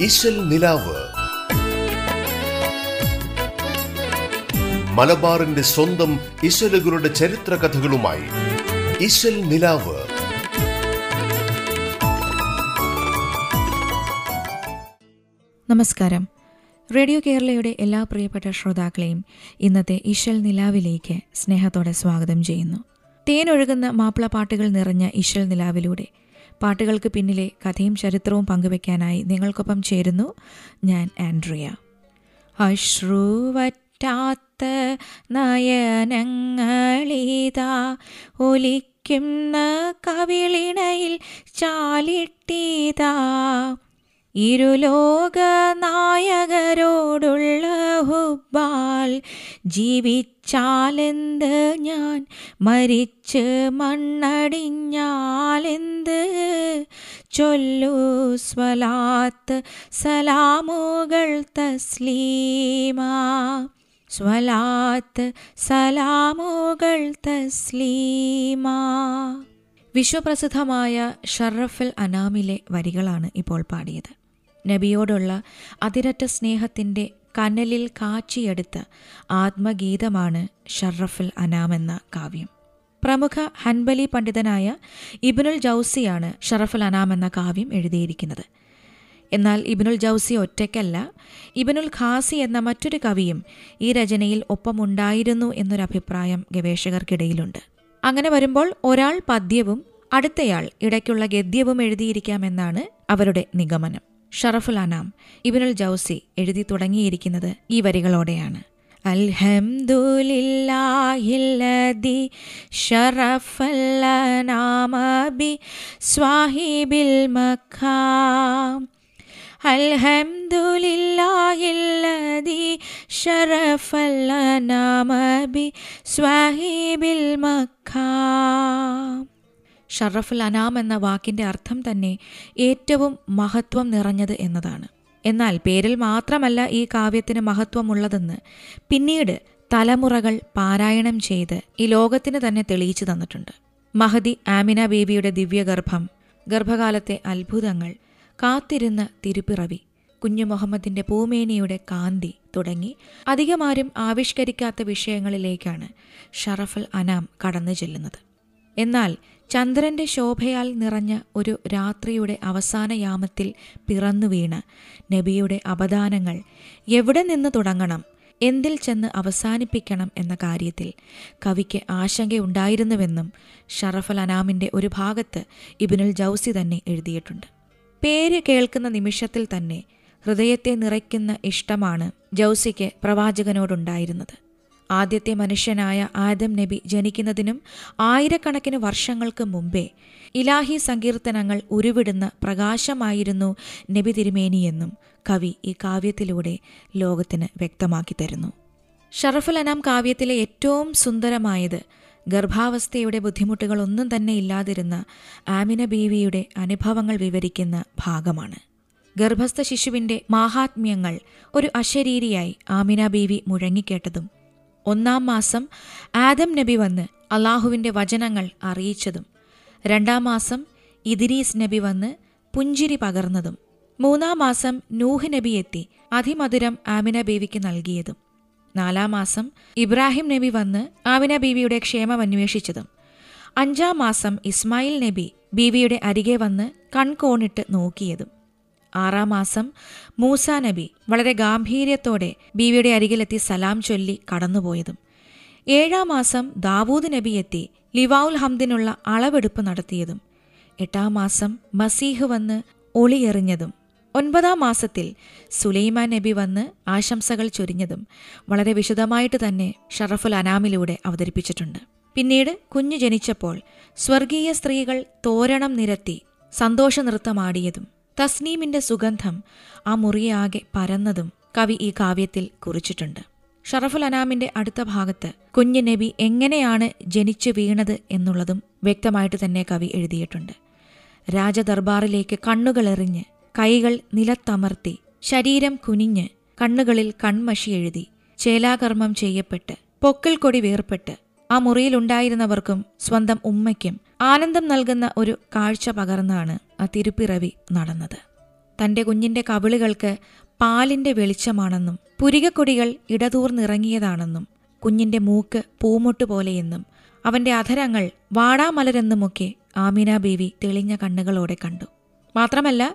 ഇശൽ നിലാവ്. മലബാറിന്റെ സ്വന്തം ഇശലുകളുടെ ചരിത്ര കഥകളുമായി ഇശൽ നിലാവ്. നമസ്കാരം. റേഡിയോ കേരളയുടെ എല്ലാ പ്രിയപ്പെട്ട ശ്രോതാക്കളെയും ഇന്നത്തെ ഇശൽ നിലാവിലേക്ക് സ്നേഹത്തോടെ സ്വാഗതം ചെയ്യുന്നു. തേനൊഴുകുന്ന മാപ്പിളപ്പാട്ടുകൾ നിറഞ്ഞ ഇശൽ നിലാവിലൂടെ പാട്ടുകൾക്ക് പിന്നിലെ കഥയും ചരിത്രവും പങ്കുവെക്കാനായി നിങ്ങൾക്കൊപ്പം ചേരുന്നു ഞാൻ ആൻഡ്രിയ. അശ്രുവറ്റാത്ത നയനങ്ങളിതാ ഒലിക്കുന്ന കവിളിണയിൽ ചാലിട്ടീതാ. ഇരുലോക നായകരോടുള്ള ഹുബാൽ ജീവിച്ചാലെന്ത് ഞാൻ? മരിച്ച് മണ്ണടിഞ്ഞാലെന്ത്? ചൊല്ലു സ്വലാത്ത് സലാമുകൾ തസ്ലീമ. സ്വലാത്ത് സലാമുകൾ തസ്ലീമ. വിശ്വപ്രസിദ്ധമായ ഷറഫൽ അനാമിലെ വരികളാണ് ഇപ്പോൾ പാടിയത്. നബിയോടുള്ള അതിരറ്റ സ്നേഹത്തിന്റെ കനലിൽ കാച്ചിയെടുത്ത ആത്മഗീതമാണ് ഷറഫുൽ അനാം എന്ന കാവ്യം. പ്രമുഖ ഹൻബലി പണ്ഡിതനായ ഇബിനുൽ ജൗസിയാണ് ഷറഫുൽ അനാം എന്ന കാവ്യം എഴുതിയിരിക്കുന്നത്. എന്നാൽ ഇബിനുൽ ജൗസി ഒറ്റയ്ക്കല്ല ഇബിനുൽ ഖാസി എന്ന മറ്റൊരു കവിയും ഈ രചനയിൽ ഒപ്പമുണ്ടായിരുന്നു എന്നൊരഭിപ്രായം ഗവേഷകർക്കിടയിലുണ്ട്. അങ്ങനെ വരുമ്പോൾ ഒരാൾ പദ്യവും അടുത്തയാൾ ഇടയ്ക്കുള്ള ഗദ്യവും എഴുതിയിരിക്കാമെന്നാണ് അവരുടെ നിഗമനം. ഷറഫുൽ അനാം ഇബിനുൽ ജൗസി എഴുതി തുടങ്ങിയിരിക്കുന്നത് ഈ വരികളോടെയാണ്. അൽഹംദുലില്ലാഹില്ലദി ഷറഫല്ലനാമബി സ്വാഹിബിൽ മഖാം. അൽഹംദുലില്ലാഹില്ലദി ഷറഫല്ലനാമബി സ്വാഹിബിൽ മഖാം. ഷറഫുൽ അനാം എന്ന വാക്കിന്റെ അർത്ഥം തന്നെ ഏറ്റവും മഹത്വം നിറഞ്ഞത് എന്നതാണ്. എന്നാൽ പേരിൽ മാത്രമല്ല ഈ കാവ്യത്തിന് മഹത്വമുള്ളതെന്ന് പിന്നീട് തലമുറകൾ പാരായണം ചെയ്ത് ഈ ലോകത്തിന് തന്നെ തെളിയിച്ചു തന്നിട്ടുണ്ട്. മഹദി ആമിന ബേബിയുടെ ദിവ്യഗർഭം ഗർഭകാലത്തെ അത്ഭുതങ്ങൾ കാത്തിരുന്ന തിരുപ്പിറവി കുഞ്ഞു മുഹമ്മദിന്റെ പൂമേനിയുടെ കാന്തി തുടങ്ങി അധികമാരും ആവിഷ്കരിക്കാത്ത വിഷയങ്ങളിലേക്കാണ് ഷറഫുൽ അനാം കടന്നു ചെല്ലുന്നത്. എന്നാൽ ചന്ദ്രന്റെ ശോഭയാൽ നിറഞ്ഞ ഒരു രാത്രിയുടെ അവസാന യാമത്തിൽ പിറന്നു വീണ. നബിയുടെ അപദാനങ്ങൾ എവിടെ നിന്ന് തുടങ്ങണം? എന്തിൽ ചെന്ന് അവസാനിപ്പിക്കണം? എന്ന കാര്യത്തിൽ കവിക്ക് ആശങ്കയുണ്ടായിരുന്നുവെന്നും ഷറഫൽ അനാമിന്റെ ഒരു ഭാഗത്ത് ഇബിനുൽ ജൗസി തന്നെ എഴുതിയിട്ടുണ്ട്. പേര് കേൾക്കുന്ന നിമിഷത്തിൽ തന്നെ ഹൃദയത്തെ നിറയ്ക്കുന്ന ഇഷ്ടമാണ് ജൗസിക്ക് പ്രവാചകനോടുണ്ടായിരുന്നത്. ആദ്യത്തെ മനുഷ്യനായ ആദം നബി ജനിക്കുന്നതിനും ആയിരക്കണക്കിന് വർഷങ്ങൾക്ക് മുമ്പേ ഇലാഹി സങ്കീർത്തനങ്ങൾ ഉരുവിടുന്ന പ്രകാശമായിരുന്നു നബി തിരുമേനിയെന്നും കവി ഈ കാവ്യത്തിലൂടെ ലോകത്തിന് വ്യക്തമാക്കി തരുന്നു. ഷറഫുൽ അനാം കാവ്യത്തിലെ ഏറ്റവും സുന്ദരമായത് ഗർഭാവസ്ഥയുടെ ബുദ്ധിമുട്ടുകളൊന്നും തന്നെ ഇല്ലാതിരുന്ന ആമിന ബീവിയുടെ അനുഭവങ്ങൾ വിവരിക്കുന്ന ഭാഗമാണ്. ഗർഭസ്ഥ ശിശുവിന്റെ മാഹാത്മ്യങ്ങൾ ഒരു അശരീരിയായി ആമിന ബീവി മുഴങ്ങിക്കേട്ടതും ഒന്നാം മാസം ആദം നബി വന്ന് അള്ളാഹുവിന്റെ വചനങ്ങൾ അറിയിച്ചതും. രണ്ടാം മാസം ഇദിരീസ് നബി വന്ന് പുഞ്ചിരി പകർന്നതും. മൂന്നാം മാസം നൂഹ് നബി എത്തി അതിമധുരം ആമിന ബീവിക്ക് നൽകിയതും. നാലാം മാസം ഇബ്രാഹിം നബി വന്ന് ആമിന ബീവിയുടെ ക്ഷേമം അന്വേഷിച്ചതും. അഞ്ചാം മാസം ഇസ്മായിൽ നബി ബീവിയുടെ അരികെ വന്ന് കൺകോണിട്ട് നോക്കിയതും. ആറാം മാസം മൂസ നബി വളരെ ഗാംഭീര്യത്തോടെ ബീവിയുടെ അരികിലെത്തി സലാം ചൊല്ലി കടന്നുപോയതും. ഏഴാം മാസം ദാവൂദ് നബി എത്തി ലിവാവുൽ ഹംദിനുള്ള അളവെടുപ്പ് നടത്തിയതും. എട്ടാം മാസം മസീഹ് വന്ന് ഒളിയെറിഞ്ഞതും. ഒൻപതാം മാസത്തിൽ സുലൈമാൻ നബി വന്ന് ആശംസകൾ ചൊരിഞ്ഞതും വളരെ വിശദമായിട്ട് തന്നെ ഷറഫുൽ അനാമിലൂടെ അവതരിപ്പിച്ചിട്ടുണ്ട്. പിന്നീട് കുഞ്ഞു ജനിച്ചപ്പോൾ സ്വർഗീയ സ്ത്രീകൾ തോരണം നിരത്തി സന്തോഷ നൃത്തമാടിയതും തസ്നീമിന്റെ സുഗന്ധം ആ മുറിയാകെ പരന്നതും കവി ഈ കാവ്യത്തിൽ കുറിച്ചിട്ടുണ്ട്. ഷറഫുൽ അനാമിന്റെ അടുത്ത ഭാഗത്ത് കുഞ്ഞു നബി എങ്ങനെയാണ് ജനിച്ചു വീണത് എന്നുള്ളതും വ്യക്തമായിട്ട് തന്നെ കവി എഴുതിയിട്ടുണ്ട്. രാജദർബാറിലേക്ക് കണ്ണുകളെറിഞ്ഞ് കൈകൾ നിലത്തമർത്തി ശരീരം കുനിഞ്ഞ് കണ്ണുകളിൽ കൺമഷി എഴുതി ചേലാകർമ്മം ചെയ്യപ്പെട്ട് പൊക്കിൽ കൊടി വേർപ്പെട്ട് ആ മുറിയിലുണ്ടായിരുന്നവർക്കും സ്വന്തം ഉമ്മയ്ക്കും ആനന്ദം നൽകുന്ന ഒരു കാഴ്ച പകർന്നാണ് ആ തിരുപ്പിറവി നടന്നത്. തന്റെ കുഞ്ഞിന്റെ കവിളുകൾക്ക് പാലിന്റെ വെളിച്ചമാണെന്നും പുരികക്കൊടികൾ ഇടതൂർന്നിറങ്ങിയതാണെന്നും കുഞ്ഞിന്റെ മൂക്ക് പൂമൊട്ട് പോലെയെന്നും അവന്റെ അധരങ്ങൾ വാടാമലരെന്നുമൊക്കെ ആമിന ബീവി തെളിഞ്ഞ കണ്ണുകളോടെ കണ്ടു. മാത്രമല്ല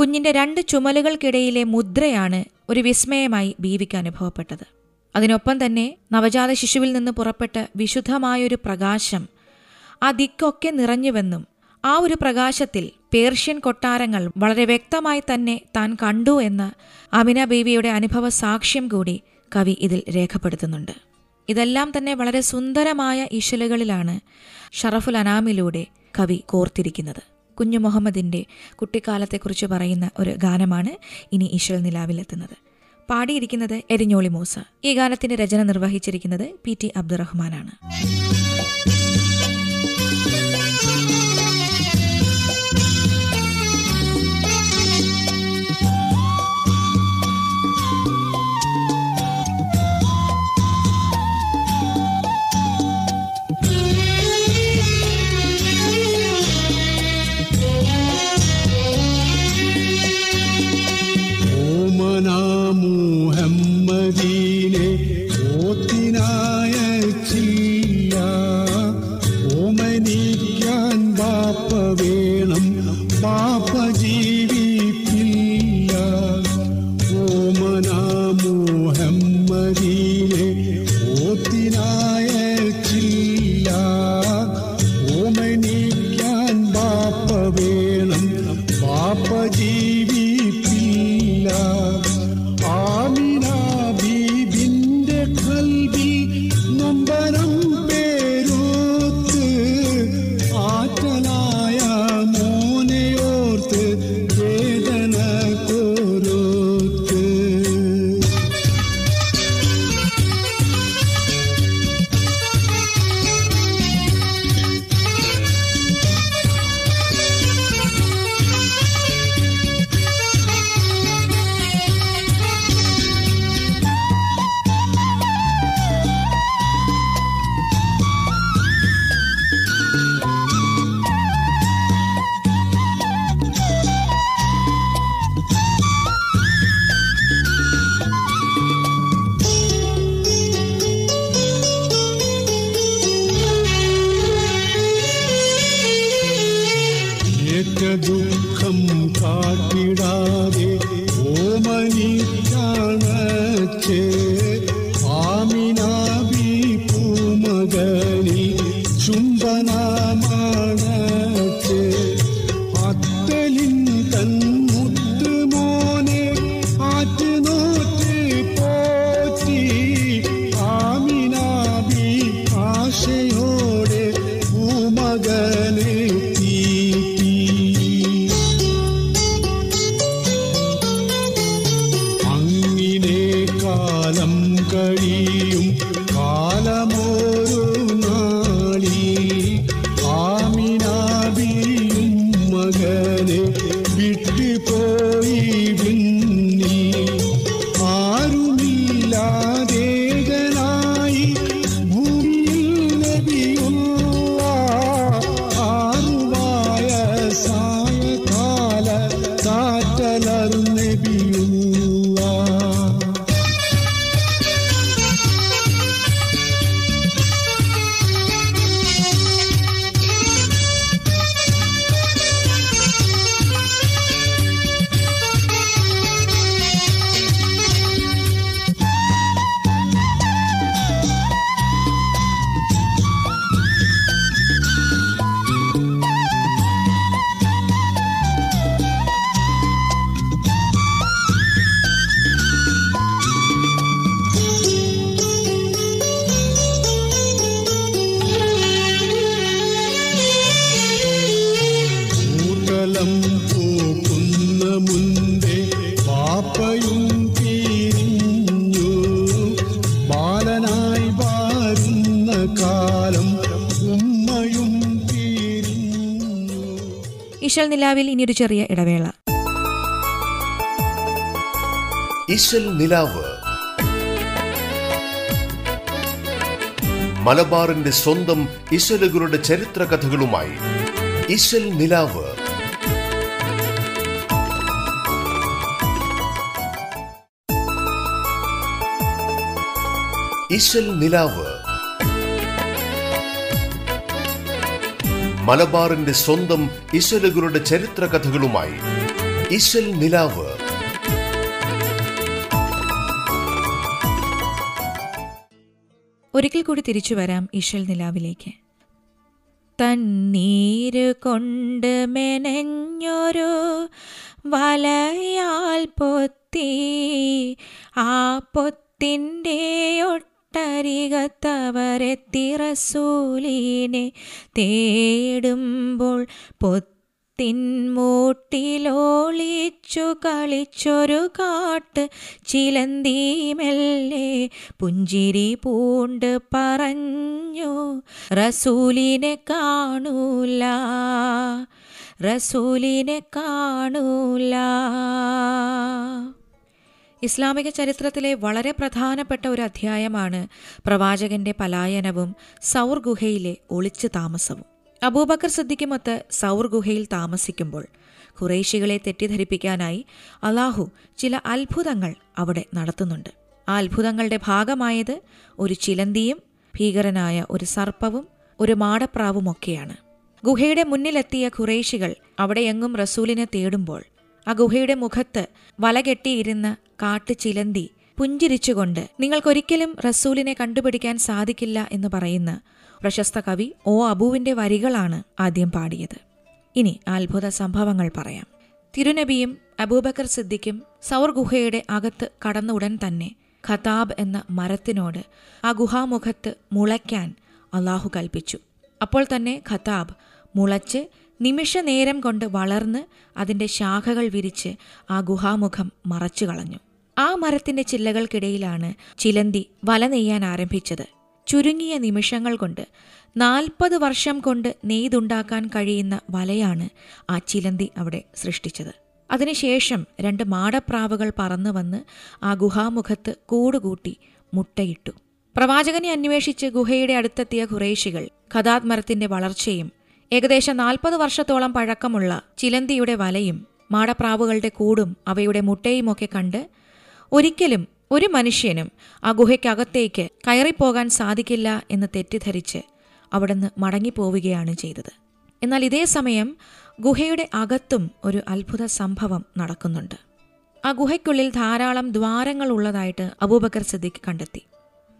കുഞ്ഞിന്റെ രണ്ട് ചുമലുകൾക്കിടയിലെ മുദ്രയാണ് ഒരു വിസ്മയമായി ബീവിക്ക് അനുഭവപ്പെട്ടത്. അതിനൊപ്പം തന്നെ നവജാത ശിശുവിൽ നിന്ന് പുറപ്പെട്ട വിശുദ്ധമായൊരു പ്രകാശം ആ ദിക്കൊക്കെ നിറഞ്ഞുവെന്നും ആ ഒരു പ്രകാശത്തിൽ പേർഷ്യൻ കൊട്ടാരങ്ങൾ വളരെ വ്യക്തമായി തന്നെ താൻ കണ്ടു എന്ന് അമിന ബീവിയുടെ അനുഭവ സാക്ഷ്യം കൂടി കവി ഇതിൽ രേഖപ്പെടുത്തുന്നുണ്ട്. ഇതെല്ലാം തന്നെ വളരെ സുന്ദരമായ ഇശലുകളിലാണ് ഷറഫുൽ അനാമിലൂടെ കവി കോർത്തിരിക്കുന്നത്. കുഞ്ഞു മുഹമ്മദിന്റെ കുട്ടിക്കാലത്തെക്കുറിച്ച് പറയുന്ന ഒരു ഗാനമാണ് ഇനി ഇശൽ നിലാവിലെത്തുന്നത്. പാടിയിരിക്കുന്നത് എരിഞ്ഞോളി മൂസ. ഈ ഗാനത്തിന്റെ രചന നിർവഹിച്ചിരിക്കുന്നത് പി ടി അബ്ദുറഹ്മാനാണ്. ദുഃഖം കാട്ടിടാതെ ഓമനിക്കാണച്ചേ ആമിനാബി പൂമകനി ചുംബനമാണച്ചേ കാലം കഴിയും കാലമോരു ഇശൽ നിലാവിൽ ഇനിയൊരു ചെറിയ ഇടവേള. നിലാവ്. മലബാറിന്റെ സ്വന്തം ഇശലുകളുടെ ചരിത്ര കഥകളുമായി നിലാവ്. നിലാവ്. മലബാറിന്റെ സ്വന്തം ഇശലുകളുടെ ചരിത്ര കഥകളുമായി നിലാവ്. ഒരിക്കൽ കൂടി തിരിച്ചു വരാം ഇഷൽ നിലാവിലേക്ക്. തന്നീര് കൊണ്ട് മെനഞ്ഞൊരു വലയാൽ പൊത്തി ആ പൊത്തിന്റെ ഒട്ടരികത്തവരെത്തി റസൂലിനെ തേടുമ്പോൾ പൊത്തിൻമൂട്ടിലോളിച്ചു കളിച്ചൊരു കാട്ട് ചിലന്തീമെല്ലെ പുഞ്ചിരി പൂണ്ട് പറഞ്ഞു റസൂലിനെ കാണൂല റസൂലിനെ കാണൂല. ഇസ്ലാമിക ചരിത്രത്തിലെ വളരെ പ്രധാനപ്പെട്ട ഒരു അധ്യായമാണ് പ്രവാചകന്റെ പലായനവും സൗർ ഗുഹയിലെ ഒളിച്ചു താമസവും. അബൂബക്കർ സിദ്ദിഖുമൊത്ത് സൗർ ഗുഹയിൽ താമസിക്കുമ്പോൾ ഖുറൈശികളെ തെറ്റിദ്ധരിപ്പിക്കാനായി അള്ളാഹു ചില അത്ഭുതങ്ങൾ അവിടെ നടത്തുന്നുണ്ട്. ആ അത്ഭുതങ്ങളുടെ ഭാഗമായത് ഒരു ചിലന്തിയും ഭീകരനായ ഒരു സർപ്പവും ഒരു മാടപ്രാവുമൊക്കെയാണ് ഗുഹയുടെ മുന്നിലെത്തിയ ഖുറൈശികൾ അവിടെയെങ്ങും റസൂലിനെ തേടുമ്പോൾ ആ ഗുഹയുടെ മുഖത്ത് വലകെട്ടിയിരുന്ന കാട്ടു ചിലന്തി പുഞ്ചിരിച്ചുകൊണ്ട് നിങ്ങൾക്കൊരിക്കലും റസൂലിനെ കണ്ടുപിടിക്കാൻ സാധിക്കില്ല എന്ന് പറയുന്ന പ്രശസ്ത കവി ഓ അബുവിന്റെ വരികളാണ് ആദ്യം പാടിയത്. ഇനി അത്ഭുത സംഭവങ്ങൾ പറയാം. തിരുനബിയും അബൂബക്കർ സിദ്ദിഖും സൗർ ഗുഹയുടെ അകത്ത് കടന്ന ഉടൻ തന്നെ ഖതാബ് എന്ന മരത്തിനോട് ആ ഗുഹാമുഖത്ത് മുളയ്ക്കാൻ അള്ളാഹു കൽപ്പിച്ചു. അപ്പോൾ തന്നെ ഖതാബ് മുളച്ച് നിമിഷ നേരം കൊണ്ട് വളർന്ന് അതിന്റെ ശാഖകൾ വിരിച്ച് ആ ഗുഹാമുഖം മറച്ചു കളഞ്ഞു ആ മരത്തിന്റെ ചില്ലകൾക്കിടയിലാണ് ചിലന്തി വല നെയ്യാൻ ആരംഭിച്ചത്. ചുരുങ്ങിയ നിമിഷങ്ങൾ കൊണ്ട് നാൽപ്പത് വർഷം കൊണ്ട് നെയ്തുണ്ടാക്കാൻ കഴിയുന്ന വലയാണ് ആ ചിലന്തി അവിടെ സൃഷ്ടിച്ചത്. അതിനുശേഷം രണ്ട് മാടപ്രാവുകൾ പറന്നു വന്ന് ആ ഗുഹാമുഖത്ത് കൂടുകൂട്ടി മുട്ടയിട്ടു. പ്രവാചകനെ അന്വേഷിച്ച് ഗുഹയുടെ അടുത്തെത്തിയ ഖുറേഷികൾ കഥാത്മരത്തിന്റെ വളർച്ചയും ഏകദേശം നാൽപ്പത് വർഷത്തോളം പഴക്കമുള്ള ചിലന്തിയുടെ വലയും മാടപ്രാവുകളുടെ കൂടും അവയുടെ മുട്ടയുമൊക്കെ കണ്ട് ഒരിക്കലും ഒരു മനുഷ്യനും ആ ഗുഹയ്ക്കകത്തേക്ക് കയറിപ്പോകാൻ സാധിക്കില്ല എന്ന് തെറ്റിദ്ധരിച്ച് അവിടുന്ന് മടങ്ങിപ്പോവുകയാണ് ചെയ്തത്. എന്നാൽ ഇതേ സമയം ഗുഹയുടെ അകത്തും ഒരു അത്ഭുത സംഭവം നടക്കുന്നുണ്ട്. ആ ഗുഹയ്ക്കുള്ളിൽ ധാരാളം ദ്വാരങ്ങൾ ഉള്ളതായിട്ട് അബൂബക്കർ സിദ്ദിഖ് കണ്ടെത്തി.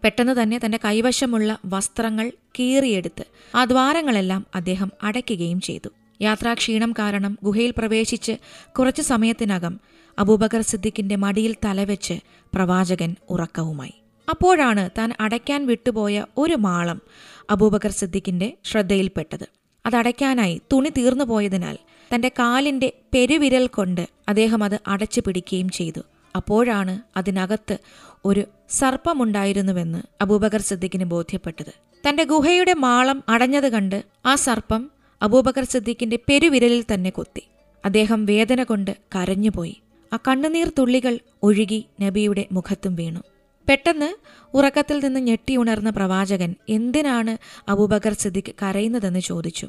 പെട്ടെന്ന് തന്നെ തന്റെ കൈവശമുള്ള വസ്ത്രങ്ങൾ കീറിയെടുത്ത് ആ ദ്വാരങ്ങളെല്ലാം അദ്ദേഹം അടയ്ക്കുകയും ചെയ്തു. യാത്രാക്ഷീണം കാരണം ഗുഹയിൽ പ്രവേശിച്ച് കുറച്ചു സമയത്തിനകം അബൂബക്കർ സിദ്ദിഖിന്റെ മടിയിൽ തലവെച്ച് പ്രവാചകൻ ഉറക്കവുമായി. അപ്പോഴാണ് താൻ അടയ്ക്കാൻ വിട്ടുപോയ ഒരു മാളം അബൂബക്കർ സിദ്ദിഖിന്റെ ശ്രദ്ധയിൽപ്പെട്ടത്. അതടയ്ക്കാനായി തുണി തീർന്നു പോയതിനാൽ തന്റെ കാലിന്റെ പെരുവിരൽ കൊണ്ട് അദ്ദേഹം അത് അടച്ചു പിടിക്കുകയും ചെയ്തു. അപ്പോഴാണ് അതിനകത്ത് ഒരു സർപ്പമുണ്ടായിരുന്നുവെന്ന് അബൂബക്കർ സിദ്ദിഖിന് ബോധ്യപ്പെട്ടത്. തന്റെ ഗുഹയുടെ മാളം അടഞ്ഞത് കണ്ട് ആ സർപ്പം അബൂബക്കർ സിദ്ദിഖിന്റെ പെരുവിരലിൽ തന്നെ കൊത്തി. അദ്ദേഹം വേദന കൊണ്ട് കരഞ്ഞുപോയി. ആ കണ്ണുനീർ തുള്ളികൾ ഒഴുകി നബിയുടെ മുഖത്തും വീണു. പെട്ടെന്ന് ഉറക്കത്തിൽ നിന്ന് ഞെട്ടിയുണർന്ന പ്രവാചകൻ എന്തിനാണ് അബൂബക്കർ സിദ്ദിഖ് കരയുന്നതെന്ന് ചോദിച്ചു.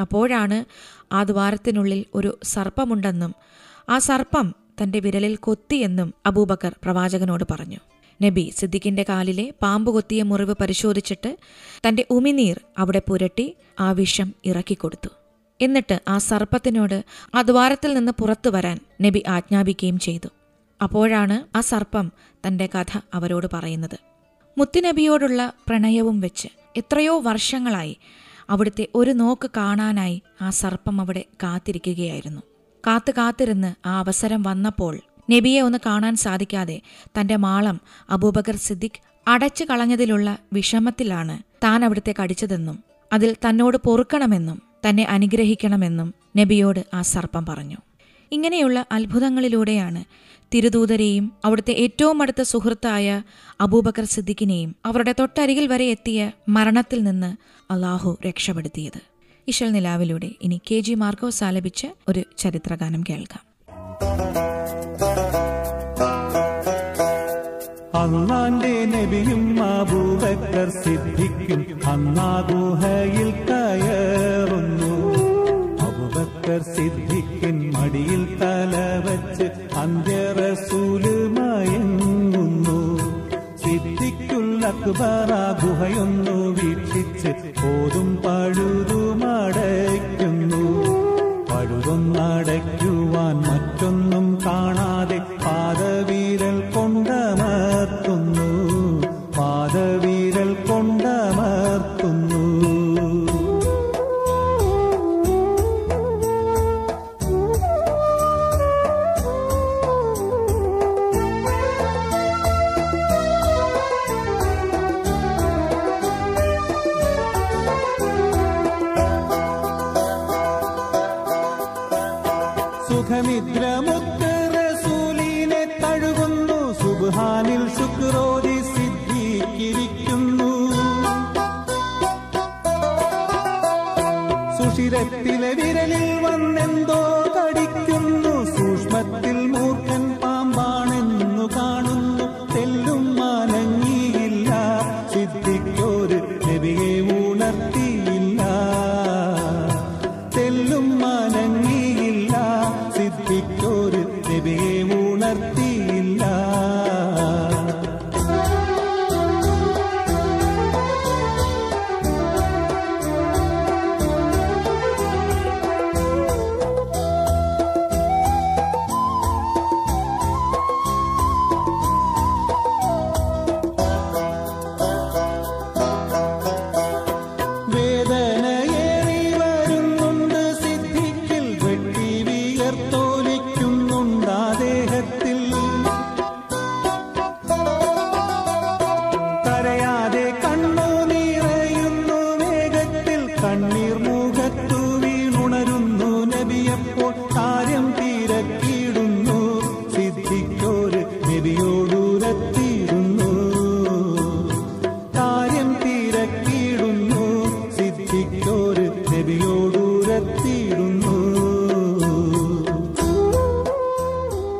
അപ്പോഴാണ് ആ ദ്വാരത്തിനുള്ളിൽ ഒരു സർപ്പമുണ്ടെന്നും ആ സർപ്പം തന്റെ വിരലിൽ കൊത്തിയെന്നും അബൂബക്കർ പ്രവാചകനോട് പറഞ്ഞു. നബി സിദ്ദിഖിന്റെ കാലിലെ പാമ്പ് കൊത്തിയ മുറിവ് പരിശോധിച്ചിട്ട് തന്റെ ഉമിനീർ അവിടെ പുരട്ടി ആ വിഷം ഇറക്കിക്കൊടുത്തു. എന്നിട്ട് ആ സർപ്പത്തിനോട് ആ ദ്വാരത്തിൽ നിന്ന് പുറത്തു വരാൻ നബി ആജ്ഞാപിക്കുകയും ചെയ്തു. അപ്പോഴാണ് ആ സർപ്പം തന്റെ കഥ അവരോട് പറയുന്നത്. മുത്തുനബിയോടുള്ള പ്രണയവും വെച്ച് എത്രയോ വർഷങ്ങളായി അവിടുത്തെ ഒരു നോക്ക് കാണാനായി ആ സർപ്പം അവിടെ കാത്തിരിക്കുകയായിരുന്നു. കാത്തു കാത്തിരുന്ന് ആ അവസരം വന്നപ്പോൾ നബിയെ ഒന്ന് കാണാൻ സാധിക്കാതെ തന്റെ മാളം അബൂബക്കർ സിദ്ദിഖ് അടച്ചു കളഞ്ഞതിലുള്ള വിഷമത്തിലാണ് താൻ അവിടുത്തെ കടിച്ചതെന്നും അതിൽ തന്നോട് പൊറുക്കണമെന്നും തന്നെ അനുഗ്രഹിക്കണമെന്നും നബിയോട് ആ സർപ്പം പറഞ്ഞു. ഇങ്ങനെയുള്ള അത്ഭുതങ്ങളിലൂടെയാണ് തിരുദൂതരെയും അവിടുത്തെ ഏറ്റവും അടുത്ത സുഹൃത്തായ അബൂബക്കർ സിദ്ദിഖിനെയും അവരുടെ തൊട്ടരികിൽ വരെ എത്തിയ മരണത്തിൽ നിന്ന് അള്ളാഹു രക്ഷപ്പെടുത്തിയത്. ഇഷൽ നിലാവിലൂടെ ഇനി കെ ജി മാർക്കോസ് ആലപിച്ച് ഒരു ചരിത്രഗാനം കേൾക്കാം. അള്ളാന്റെ നബിയും അബൂബക്കർ സിദ്ധിക്കും അന്നാ ഗുഹയിൽ കയറുന്നു ഭക്തർ മടിയിൽ തല വച്ച് അന്ത്യറസൂൽ മയങ്ങുന്നു സിദ്ധിക്കുള്ള കുബാറ ഗുഹയൊന്നു വീക്ഷിച്ച് പോതും പഴുതുമടയ്ക്കും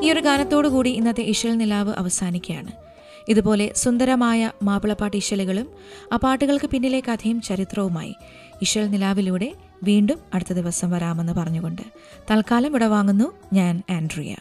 ഈ ഒരു ഗാനത്തോടുകൂടി ഇന്നത്തെ ഇശൽ നിലാവ് അവസാനിക്കുകയാണ്. ഇതുപോലെ സുന്ദരമായ മാപ്പിളപ്പാട്ട് ഇശലുകളും ആ പാട്ടുകൾക്ക് പിന്നിലെ കഥയും ചരിത്രവുമായി ഇശൽ നിലാവിലൂടെ വീണ്ടും അടുത്ത ദിവസം വരാമെന്ന് പറഞ്ഞുകൊണ്ട് തൽക്കാലം ഇവിടെ വാങ്ങുന്നു ഞാൻ ആൻഡ്രിയ.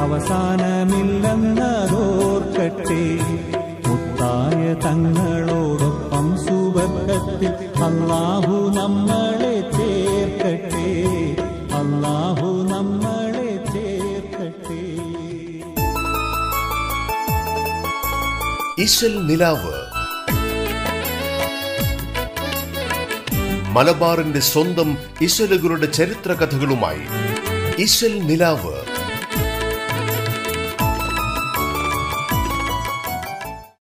അവസാനമില്ലെന്നതോർക്കട്ടെ. മുത്തായ തങ്ങളോടൊപ്പം സുവർഗത്തിൽ അള്ളാഹു നമ്മളെ ചേർക്കട്ടെ. അള്ളാഹു നമ്മളെ ചേർക്കട്ടെ. ഇശൽ നിലാവ്. മലബാറിന്റെ സ്വന്തം ഇശലുകളുടെ ചരിത്ര കഥകളുമായി ഇശൽ നിലാവ്.